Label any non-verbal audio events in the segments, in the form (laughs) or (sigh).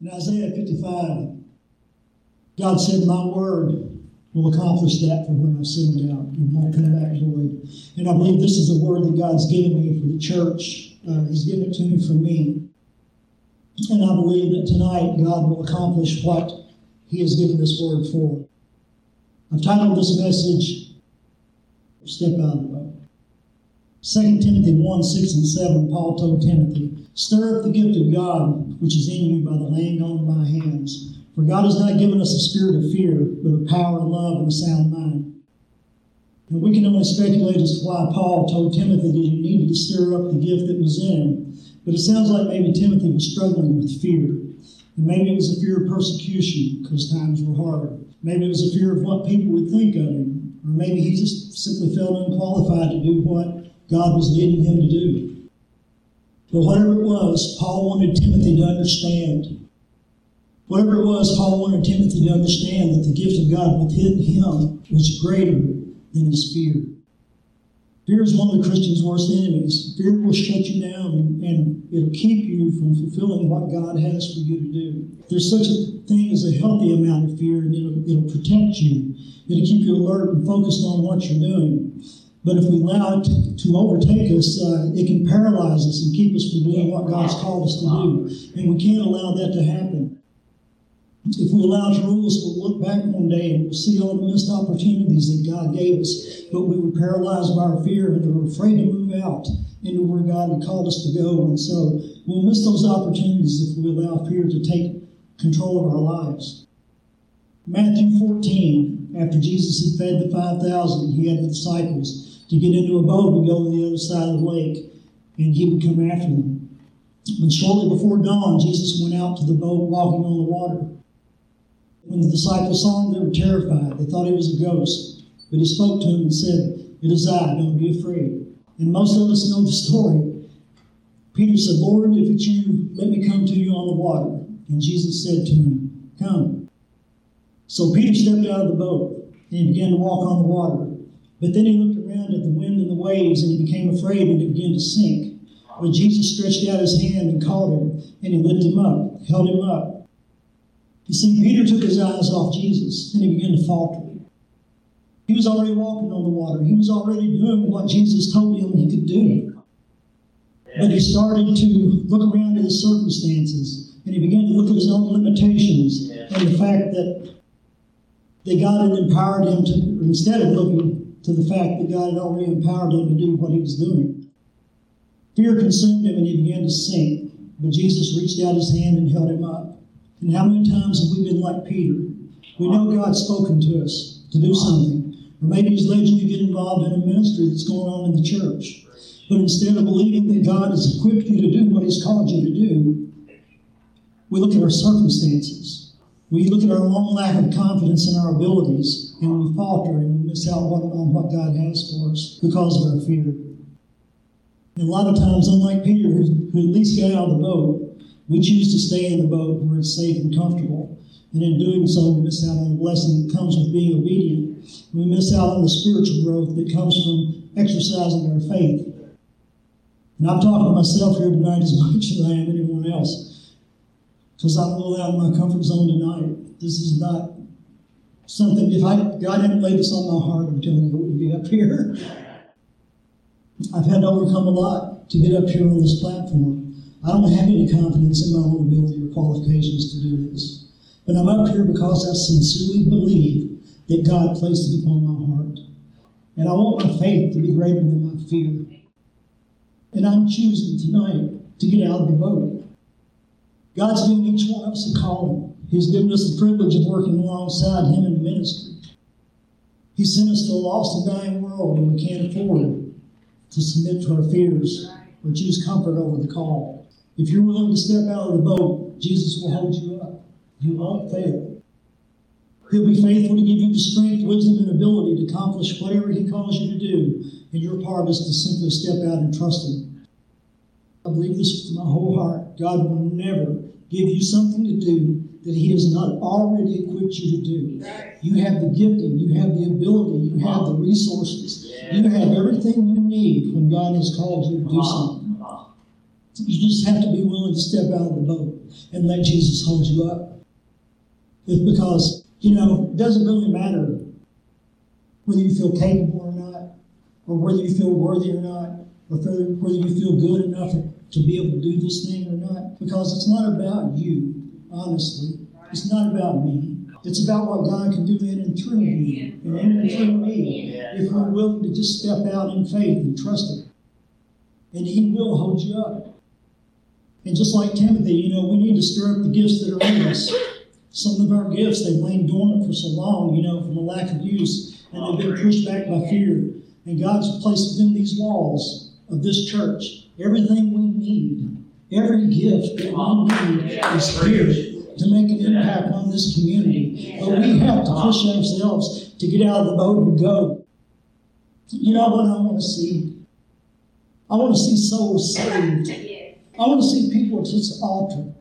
In Isaiah 55, God said, My word will accomplish that for when I send it out and won't come back void. And I believe this is a word that God's given me for the church. Uh, he's given it to me for me. And I believe that tonight God will accomplish what He has given this word for. I've titled this message, Step Out of the Boat. 2 Timothy 1 6 and 7, Paul told Timothy, Stir up the gift of God which is in you by the laying on of my hands. For God has not given us a spirit of fear, but of power and love and a sound mind. And we can only speculate as to why Paul told Timothy that he needed to stir up the gift that was in him. But it sounds like maybe Timothy was struggling with fear. And maybe it was a fear of persecution because times were hard. Maybe it was a fear of what people would think of him. Or maybe he just simply felt unqualified to do what God was leading him to do. But whatever it was, Paul wanted Timothy to understand. Whatever it was, Paul wanted Timothy to understand that the gift of God within him was greater than his fear. Fear is one of the Christian's worst enemies. Fear will shut you down and it'll keep you from fulfilling what God has for you to do. There's such a thing as a healthy amount of fear, and it'll, it'll protect you. It'll keep you alert and focused on what you're doing. But if we allow it to, overtake us, uh, it can paralyze us and keep us from doing what God's called us to do. And we can't allow that to happen. If we allow it to rule us, we'll look back one day and we'll see all the missed opportunities that God gave us, but we were paralyzed by our fear and we were afraid to move out into where God had called us to go. And so we'll miss those opportunities if we allow fear to take control of our lives. Matthew 14, after Jesus had fed the 5,000, he had the disciples to get into a boat and go to the other side of the lake, and he would come after them. When shortly before dawn, Jesus went out to the boat walking on the water. When the disciples saw him, they were terrified. They thought he was a ghost. But he spoke to them and said, It is I, don't be afraid. And most of us know the story. Peter said, Lord, if it's you, let me come to you on the water. And Jesus said to him, Come. So Peter stepped out of the boat and began to walk on the water. But then he looked at the wind and the waves and he became afraid and he began to sink. But Jesus stretched out his hand and caught him and he lifted him up, held him up. You see, Peter took his eyes off Jesus and he began to falter. He was already walking on the water. He was already doing what Jesus told him he could do. But he started to look around at his circumstances and he began to look at his own limitations and the fact that, that God had empowered him to, instead of looking to the fact that God had already empowered him to do what he was doing. Fear consumed him and he began to sink. But Jesus reached out his hand and held him up. And how many times have we been like Peter? We know God's spoken to us to do something. Or maybe He's led you to get involved in a ministry that's going on in the church. But instead of believing that God has equipped you to do what He's called you to do, we look at our circumstances. We look at our own lack of confidence in our abilities, and we falter and we miss out on what God has for us because of our fear. And a lot of times, unlike Peter, who, who at least got out of the boat, we choose to stay in the boat where it's safe and comfortable. And in doing so, we miss out on the blessing that comes with being obedient. We miss out on the spiritual growth that comes from exercising our faith. And I'm talking to myself here tonight as much as I am anyone else. Because I'm a little out of my comfort zone tonight. This is not something, if I God hadn't laid this on my heart, I'm telling you, it would be up here. I've had to overcome a lot to get up here on this platform. I don't have any confidence in my own ability or qualifications to do this. But I'm up here because I sincerely believe that God placed it upon my heart. And I want my faith to be greater than my fear. And I'm choosing tonight to get out of the boat. God's given each one of us a calling. He's given us the privilege of working alongside Him in the ministry. He sent us to a lost and dying world, and we can't afford to submit to our fears or choose comfort over the call. If you're willing to step out of the boat, Jesus will hold you up. You won't fail. He'll be faithful to give you the strength, wisdom, and ability to accomplish whatever He calls you to do. And your part is to simply step out and trust Him. I believe this with my whole heart. God will never give you something to do that He has not already equipped you to do. You have the gifting, you have the ability, you have the resources, you have everything you need when God has called you to do uh-huh. something. You just have to be willing to step out of the boat. and let Jesus hold you up. It's because, you know, it doesn't really matter whether you feel capable or not, or whether you feel worthy or not, or whether you feel good enough to be able to do this thing or not, because it's not about you, honestly. It's not about me. It's about what God can do in and through me, and in and through me, if we're willing to just step out in faith and trust Him. And He will hold you up. And just like Timothy, you know, we need to stir up the gifts that are in us. Some of our gifts, they've lain dormant for so long, you know, from a lack of use, and they've been pushed back by fear. And God's placed within these walls of this church everything we need, every gift that we need is here to make an impact on this community. But we have to push ourselves to get out of the boat and go. You know what I want to see? I want to see souls saved. I want to see people at this altar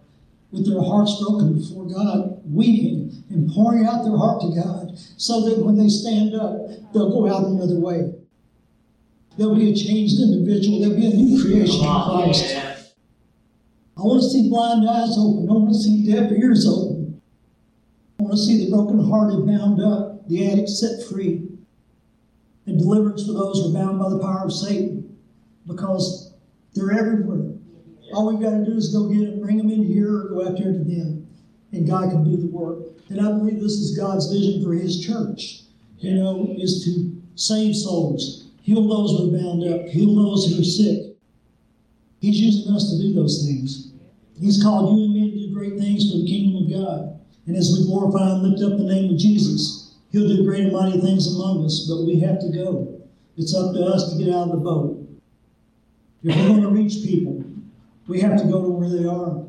with their hearts broken before God, weeping and pouring out their heart to God, so that when they stand up, they'll go out another way. They'll be a changed individual. They'll be a new creation in Christ. I want to see blind eyes open. I want to see deaf ears open. I want to see the brokenhearted bound up, the addict set free, and deliverance for those who are bound by the power of Satan because they're everywhere. All we've got to do is go get them, bring them in here, or go out there to them, and God can do the work. And I believe this is God's vision for His church. You know, is to save souls, heal those who are bound up, heal those who are sick. He's using us to do those things. He's called you and me to do great things for the kingdom of God. And as we glorify and lift up the name of Jesus, He'll do great and mighty things among us, but we have to go. It's up to us to get out of the boat. If we're going to reach people, we have to go to where they are.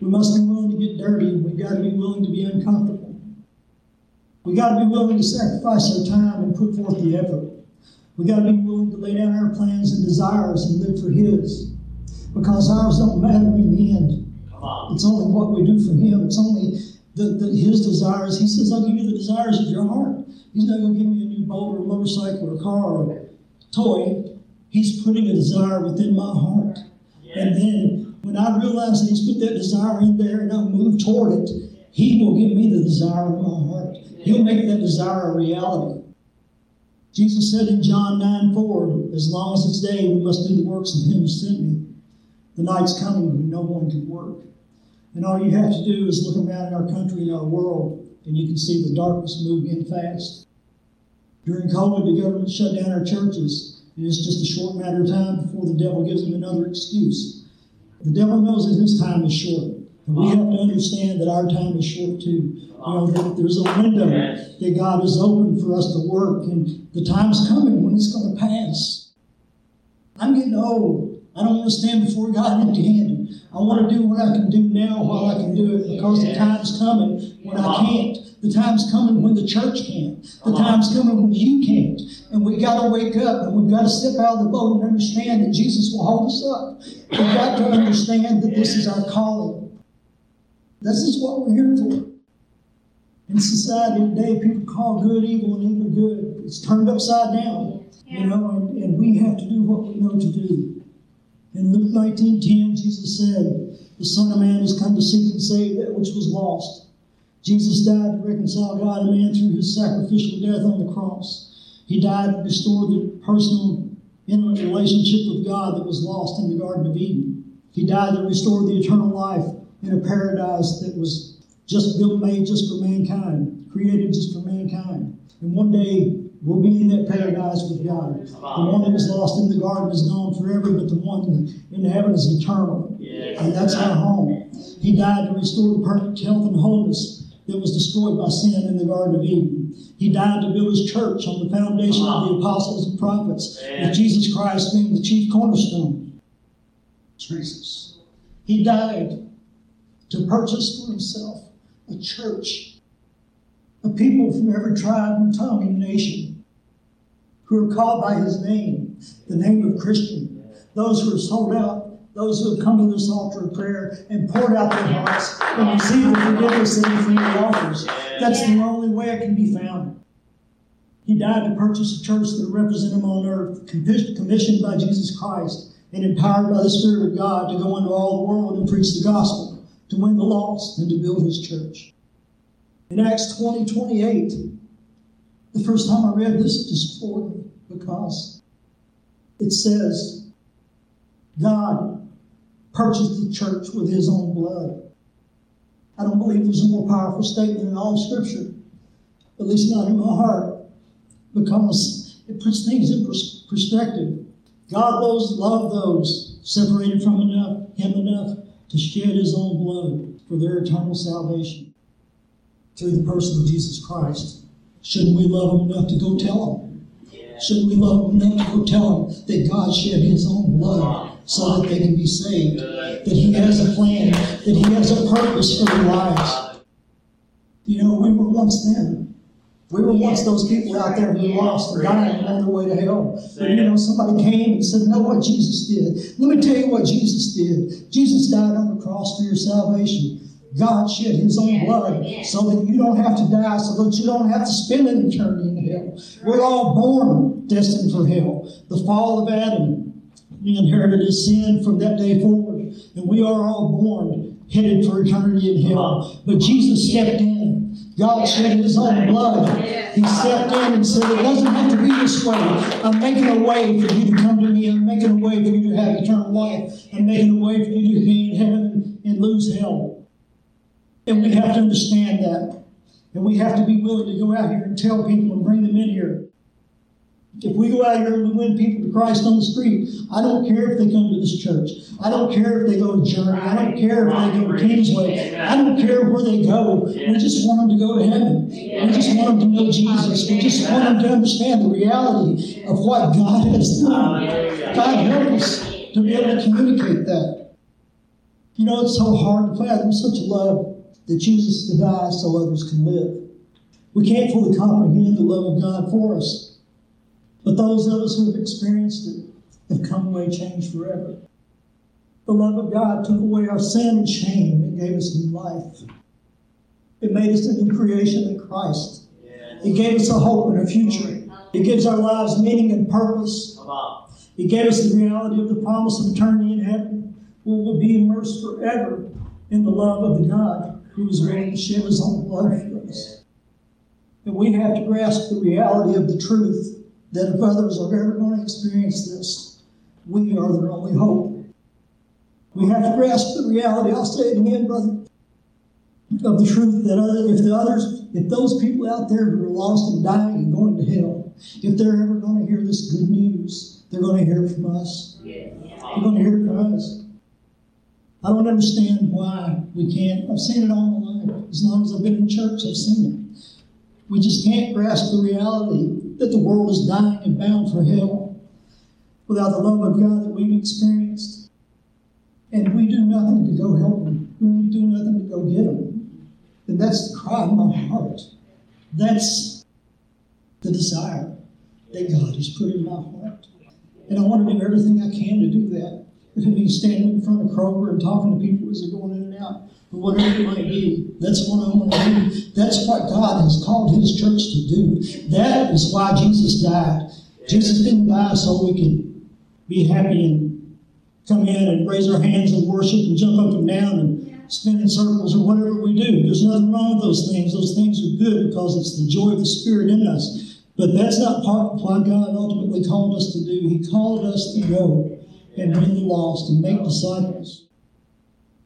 We must be willing to get dirty. We've got to be willing to be uncomfortable. We've got to be willing to sacrifice our time and put forth the effort. We got to be willing to lay down our plans and desires and live for His. Because ours don't matter in the end. It's only what we do for Him. It's only the, the, His desires. He says, I'll give you the desires of your heart. He's not going to give me a new boat or a motorcycle or a car or a toy. He's putting a desire within my heart. And then when I realize that He's put that desire in there and I move toward it, He will give me the desire of my heart. He'll make that desire a reality. Jesus said in John 9 4, As long as it's day, we must do the works of Him who sent me. The night's coming when no one can work. And all you have to do is look around in our country and our world, and you can see the darkness moving in fast. During COVID, the government shut down our churches, and it's just a short matter of time before the devil gives them another excuse. The devil knows that his time is short. And we have to understand that our time is short too. You know, that there's a window that God has opened for us to work, and the time's coming when it's going to pass. I'm getting old. I don't want to stand before God (laughs) empty handed. I want to do what I can do now while I can do it because the time's coming when I can't. The time's coming when the church can't. The time's coming when you can't. And we got to wake up and we've got to step out of the boat and understand that Jesus will hold us up. We've got to understand that this is our calling. This is what we're here for. In society today, people call good evil and evil good. It's turned upside down, you know, and, and we have to do what we know to do. In Luke 19:10, Jesus said, The Son of Man has come to seek and save that which was lost. Jesus died to reconcile God and man through his sacrificial death on the cross. He died to restore the personal, intimate relationship with God that was lost in the Garden of Eden. He died to restore the eternal life in a paradise that was just built, made just for mankind, created just for mankind. And one day we'll be in that paradise with God. The one that was lost in the garden is gone forever, but the one in heaven is eternal. And that's our home. He died to restore the perfect health and wholeness that was destroyed by sin in the Garden of Eden. He died to build his church on the foundation of the ah. apostles and prophets, with Jesus Christ being the chief cornerstone. Jesus. He died to purchase for himself a church, a people from every tribe and tongue and nation who are called by his name, the name of Christian, those who are sold out, those who have come to this altar of prayer and poured out their hearts and received the forgiveness that he offers. That's the only way it can be found. He died to purchase a church that would represent him on earth, commissioned by Jesus Christ and empowered by the Spirit of God to go into all the world and preach the gospel to win the lost, and to build his church. In Acts 20 28, the first time I read this, it just me because it says, God purchased the church with his own blood. I don't believe there's a more powerful statement in all Scripture, at least not in my heart, because it puts things in perspective. God those loved those separated from enough, him enough to shed his own blood for their eternal salvation through the person of Jesus Christ. Shouldn't we love him enough to go tell them? Shouldn't we love him enough to go tell them that God shed his own blood so that they can be saved? That he has a plan, that he has a purpose for their lives. You know, we were once them. We were once those people out there who lost and dying on their way to hell. But you know, somebody came and said, Know what Jesus did. Let me tell you what Jesus did. Jesus died on the cross for your salvation. God shed his own blood so that you don't have to die, so that you don't have to spend an eternity in hell. We're all born destined for hell. The fall of Adam, we inherited his sin from that day forward, and we are all born headed for eternity in hell. But Jesus stepped in. God shed his own blood. He stepped in and said, It doesn't have to be this way. I'm making a way for you to come to me. I'm making a way for you to have eternal life. I'm making a way for you to be in heaven and lose hell. And we have to understand that. And we have to be willing to go out here and tell people and bring them in here. If we go out here and we win people to Christ on the street, I don't care if they come to this church. I don't care if they go to Journey. I don't care if they go to Kingsway. I don't care where they go. We just want them to go to heaven. We just want them to know Jesus. We just want them to understand the reality of what God has done. God help us to be able to communicate that. You know, it's so hard to fathom such a love that chooses to die so others can live. We can't fully comprehend the love of God for us, but those of us who have experienced it have come away changed forever. The love of God took away our sin and shame, and gave us new life. It made us a new creation in Christ. It gave us a hope and a future. It gives our lives meaning and purpose. It gave us the reality of the promise of eternity in heaven. We will be immersed forever in the love of the God who was willing to shed his own blood for us. And we have to grasp the reality of the truth that if others are ever going to experience this, we are their only hope. We have to grasp the reality, I'll say it again, brother, of the truth that other, if the others, if those people out there who are lost and dying and going to hell, if they're ever going to hear this good news, they're going to hear it from us. They're going to hear it from us. I don't understand why we can't. I've seen it all my life. As long as I've been in church, I've seen it. We just can't grasp the reality that the world is dying and bound for hell without the love of God that we've experienced. And we do nothing to go help them. We do nothing to go get them. And that's the cry of my heart. That's the desire that God has put in my heart. And I want to do everything I can to do that. If means standing in front of Kroger and talking to people as they're going in and out, but whatever it might be, that's what I want to do. That's what God has called His church to do. That is why Jesus died. Jesus didn't die so we can be happy and come in and raise our hands and worship and jump up and down and spin in circles or whatever we do. There's nothing wrong with those things. Those things are good because it's the joy of the Spirit in us. But that's not part of what God ultimately called us to do. He called us to go and win the lost and make disciples.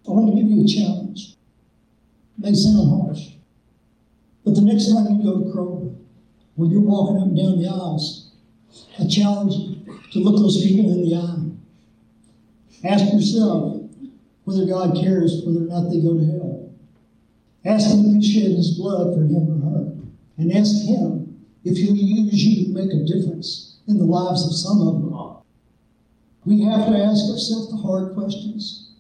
I want to give you a challenge. It may sound harsh, but the next time you go to Kroger, when you're walking up and down the aisles, I challenge you to look those people in the eye. Ask yourself whether God cares whether or not they go to hell. Ask Him if He shed His blood for him or her. And ask Him if He'll use you to make a difference in the lives of some of them. We have to ask ourselves the hard questions.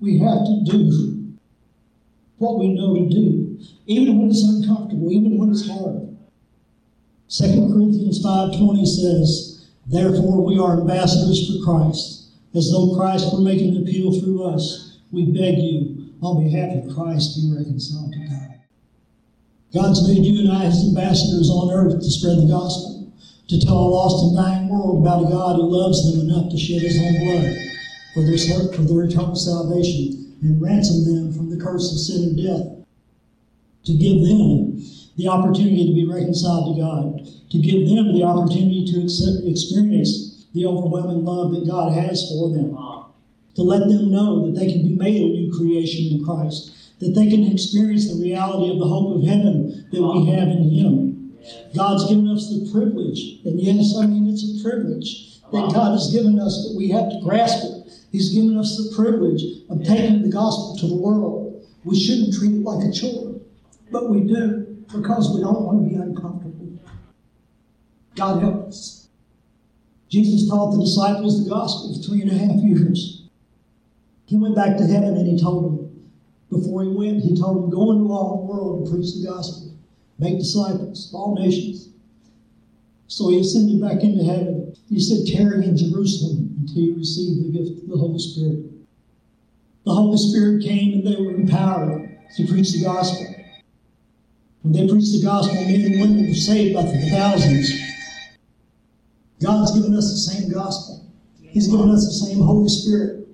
We have to do what we know to do, even when it's uncomfortable, even when it's hard. 2 Corinthians 5.20 says, Therefore we are ambassadors for Christ, as though Christ were making an appeal through us. We beg you, on behalf of Christ, be reconciled to God. God's made you and I as ambassadors on earth to spread the gospel to tell a lost and dying world about a God who loves them enough to shed his own blood for their, for their eternal salvation. and ransom them from the curse of sin and death, to give them the opportunity to be reconciled to God, to give them the opportunity to accept, experience the overwhelming love that God has for them, to let them know that they can be made a new creation in Christ, that they can experience the reality of the hope of heaven that we have in Him. God's given us the privilege, and yes, I mean it's a privilege that God has given us, but we have to grasp it. He's given us the privilege of taking the gospel to the world. We shouldn't treat it like a chore, but we do because we don't want to be uncomfortable. God help us. Jesus taught the disciples the gospel for three and a half years. He went back to heaven and he told them, before he went, he told them, go into all the world and preach the gospel, make disciples, of all nations. So he ascended back into heaven. He said, tarry in Jerusalem until you receive the gift of the Holy Spirit. The Holy Spirit came and they were empowered to preach the gospel. When they preached the gospel, men and women were saved by the thousands. God's given us the same gospel. He's given us the same Holy Spirit.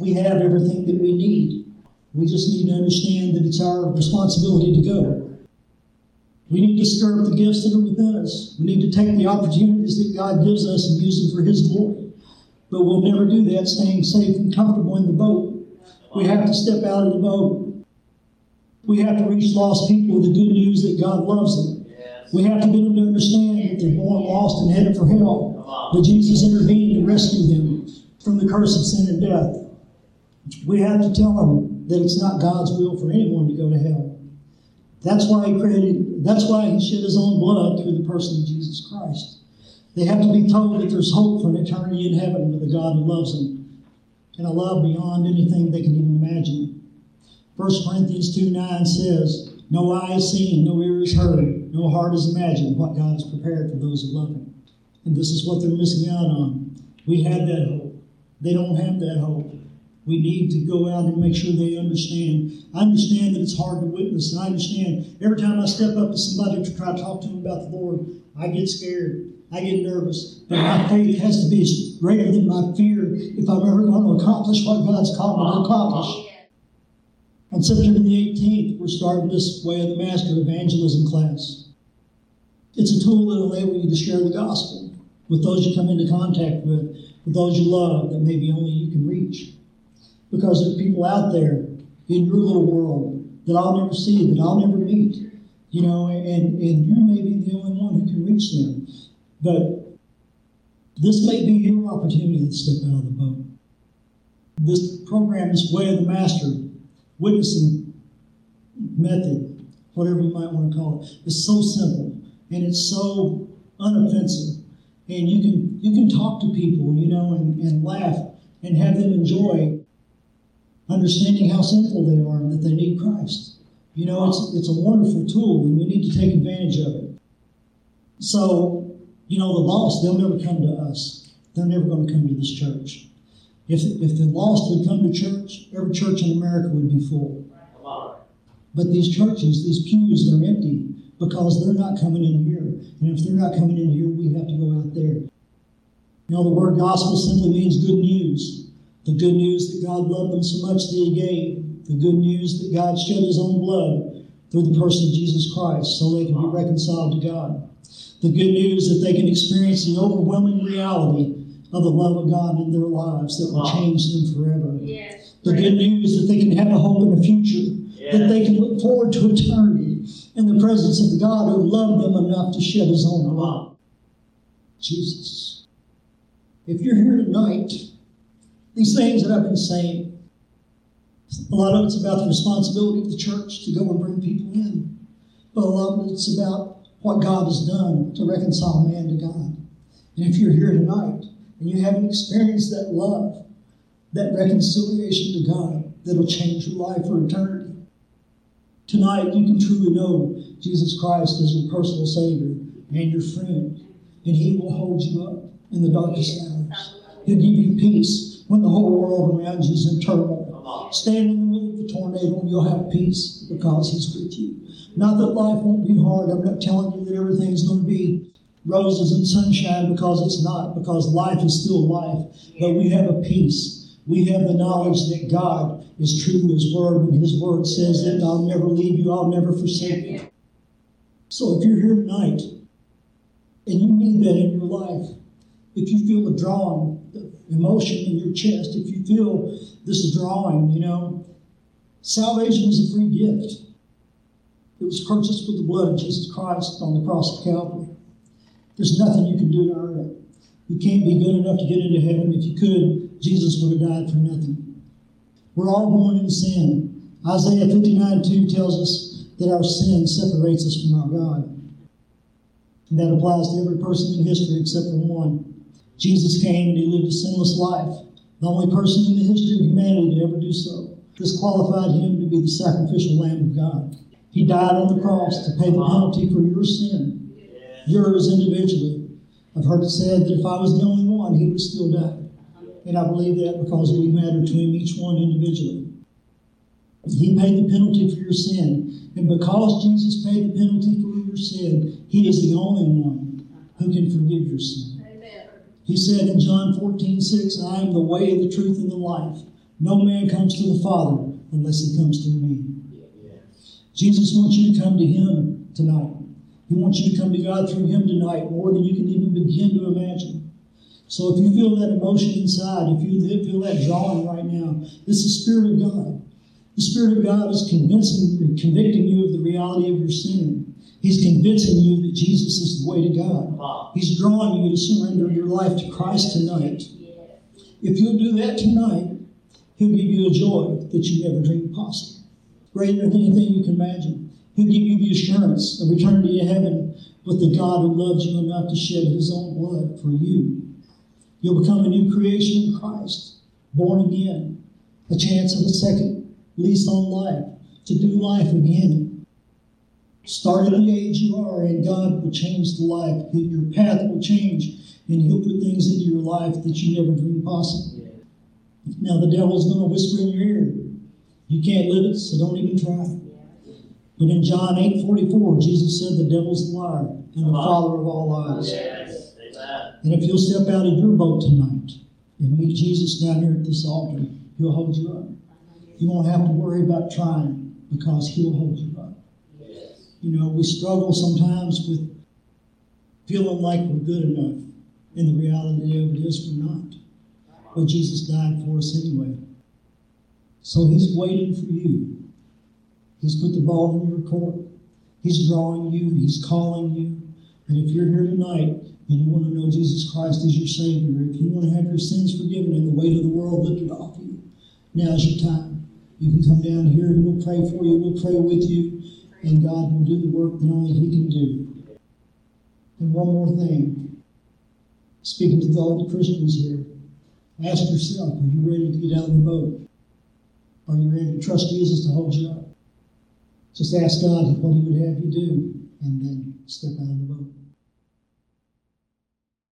We have everything that we need. We just need to understand that it's our responsibility to go. We need to stir up the gifts that are within us. We need to take the opportunities that God gives us and use them for His glory. But we'll never do that staying safe and comfortable in the boat. We have to step out of the boat we have to reach lost people with the good news that God loves them. We have to get them to understand that they're born lost and headed for hell. But Jesus intervened to rescue them from the curse of sin and death. We have to tell them that it's not God's will for anyone to go to hell. That's why he created, that's why he shed his own blood through the person of Jesus Christ. They have to be told that there's hope for an eternity in heaven with a God who loves them and a love beyond anything they can even imagine. 1 Corinthians 2 9 says, No eye has seen, no ear has heard, no heart has imagined what God has prepared for those who love Him. And this is what they're missing out on. We had that hope. They don't have that hope. We need to go out and make sure they understand. I understand that it's hard to witness, and I understand every time I step up to somebody to try to talk to them about the Lord, I get scared. I get nervous. But my faith has to be greater than my fear if I'm ever going to accomplish what God's called me to accomplish. On September the 18th, we're starting this Way of the Master evangelism class. It's a tool that will enable you to share the gospel with those you come into contact with, with those you love that maybe only you can reach. Because there's people out there in your little world that I'll never see, that I'll never meet, you know, and, and you may be the only one who can reach them. But this may be your opportunity to step out of the boat. This program, this Way of the Master, witnessing method, whatever you might want to call it, is so simple and it's so unoffensive. And you can you can talk to people, you know, and, and laugh and have them enjoy understanding how sinful they are and that they need Christ. You know, it's it's a wonderful tool and we need to take advantage of it. So, you know, the lost, they'll never come to us. They're never going to come to this church. If, if the lost would come to church, every church in America would be full. But these churches, these pews, they're empty because they're not coming in here. And if they're not coming in here, we have to go out there. You know, the word gospel simply means good news. The good news that God loved them so much that He gave. The good news that God shed His own blood through the person of Jesus Christ so they can be reconciled to God. The good news that they can experience the overwhelming reality of the love of God in their lives that will change them forever. Yes. The good news that they can have a hope in the future, yes. that they can look forward to eternity in the presence of the God who loved them enough to shed his own blood. Jesus. If you're here tonight, these things that I've been saying, a lot of it's about the responsibility of the church to go and bring people in. But a lot of it's about what God has done to reconcile man to God. And if you're here tonight and you haven't experienced that love, that reconciliation to God that'll change your life for eternity. Tonight, you can truly know Jesus Christ as your personal Savior and your friend, and He will hold you up in the darkest hours. He'll give you peace when the whole world around you is in turmoil. Stand in the middle of the tornado and you'll have peace because He's with you. Not that life won't be hard. I'm not telling you that everything's going to be roses and sunshine because it's not, because life is still life. But we have a peace We have the knowledge that God is true to His Word, and His Word says that I'll never leave you, I'll never forsake you. So if you're here tonight and you need that in your life, if you feel the drawing, emotion in your chest, if you feel this drawing, you know, salvation is a free gift. It was purchased with the blood of Jesus Christ on the cross of Calvary. There's nothing you can do to earn it. You can't be good enough to get into heaven. If you could, Jesus would have died for nothing. We're all born in sin. Isaiah 59 2 tells us that our sin separates us from our God. And that applies to every person in history except for one. Jesus came and he lived a sinless life, the only person in the history of humanity to ever do so. This qualified him to be the sacrificial Lamb of God. He died on the cross to pay the penalty for your sin, yours individually. I've heard it said that if I was the only one, he would still die. And I believe that because we matter to him, each one individually. He paid the penalty for your sin. And because Jesus paid the penalty for your sin, he is the only one who can forgive your sin. He said in John 14, 6, I am the way, the truth, and the life. No man comes to the Father unless he comes through me. Jesus wants you to come to him tonight. He wants you to come to God through him tonight more than you can even begin to imagine. So if you feel that emotion inside, if you feel that drawing right now, it's the Spirit of God. The Spirit of God is convincing, convicting you of the reality of your sin. He's convincing you that Jesus is the way to God. He's drawing you to surrender your life to Christ tonight. If you'll do that tonight, He'll give you a joy that you never dreamed possible, greater than anything you can imagine. He'll give you the assurance of eternity in heaven with the God who loves you enough to shed His own blood for you. You'll become a new creation in Christ, born again, a chance of a second lease on life, to do life again. Start at the age you are, and God will change the life. Your path will change, and He'll put things into your life that you never dreamed possible. Now, the devil's going to whisper in your ear, You can't live it, so don't even try. But in John 8 44, Jesus said, The devil's a liar and the father of all lies. And if you'll step out of your boat tonight and meet Jesus down here at this altar, He'll hold you up. You won't have to worry about trying because He'll hold you. You know, we struggle sometimes with feeling like we're good enough. And the reality of it is we're not. But Jesus died for us anyway. So He's waiting for you. He's put the ball in your court. He's drawing you. He's calling you. And if you're here tonight and you want to know Jesus Christ as your Savior, if you want to have your sins forgiven and the weight of the world lifted off you, now's your time. You can come down here and we'll pray for you. We'll pray with you. And God will do the work that only He can do. And one more thing. Speaking to all the Christians here, ask yourself, are you ready to get out of the boat? Are you ready to trust Jesus to hold you up? Just ask God what He would have you do, and then step out of the boat.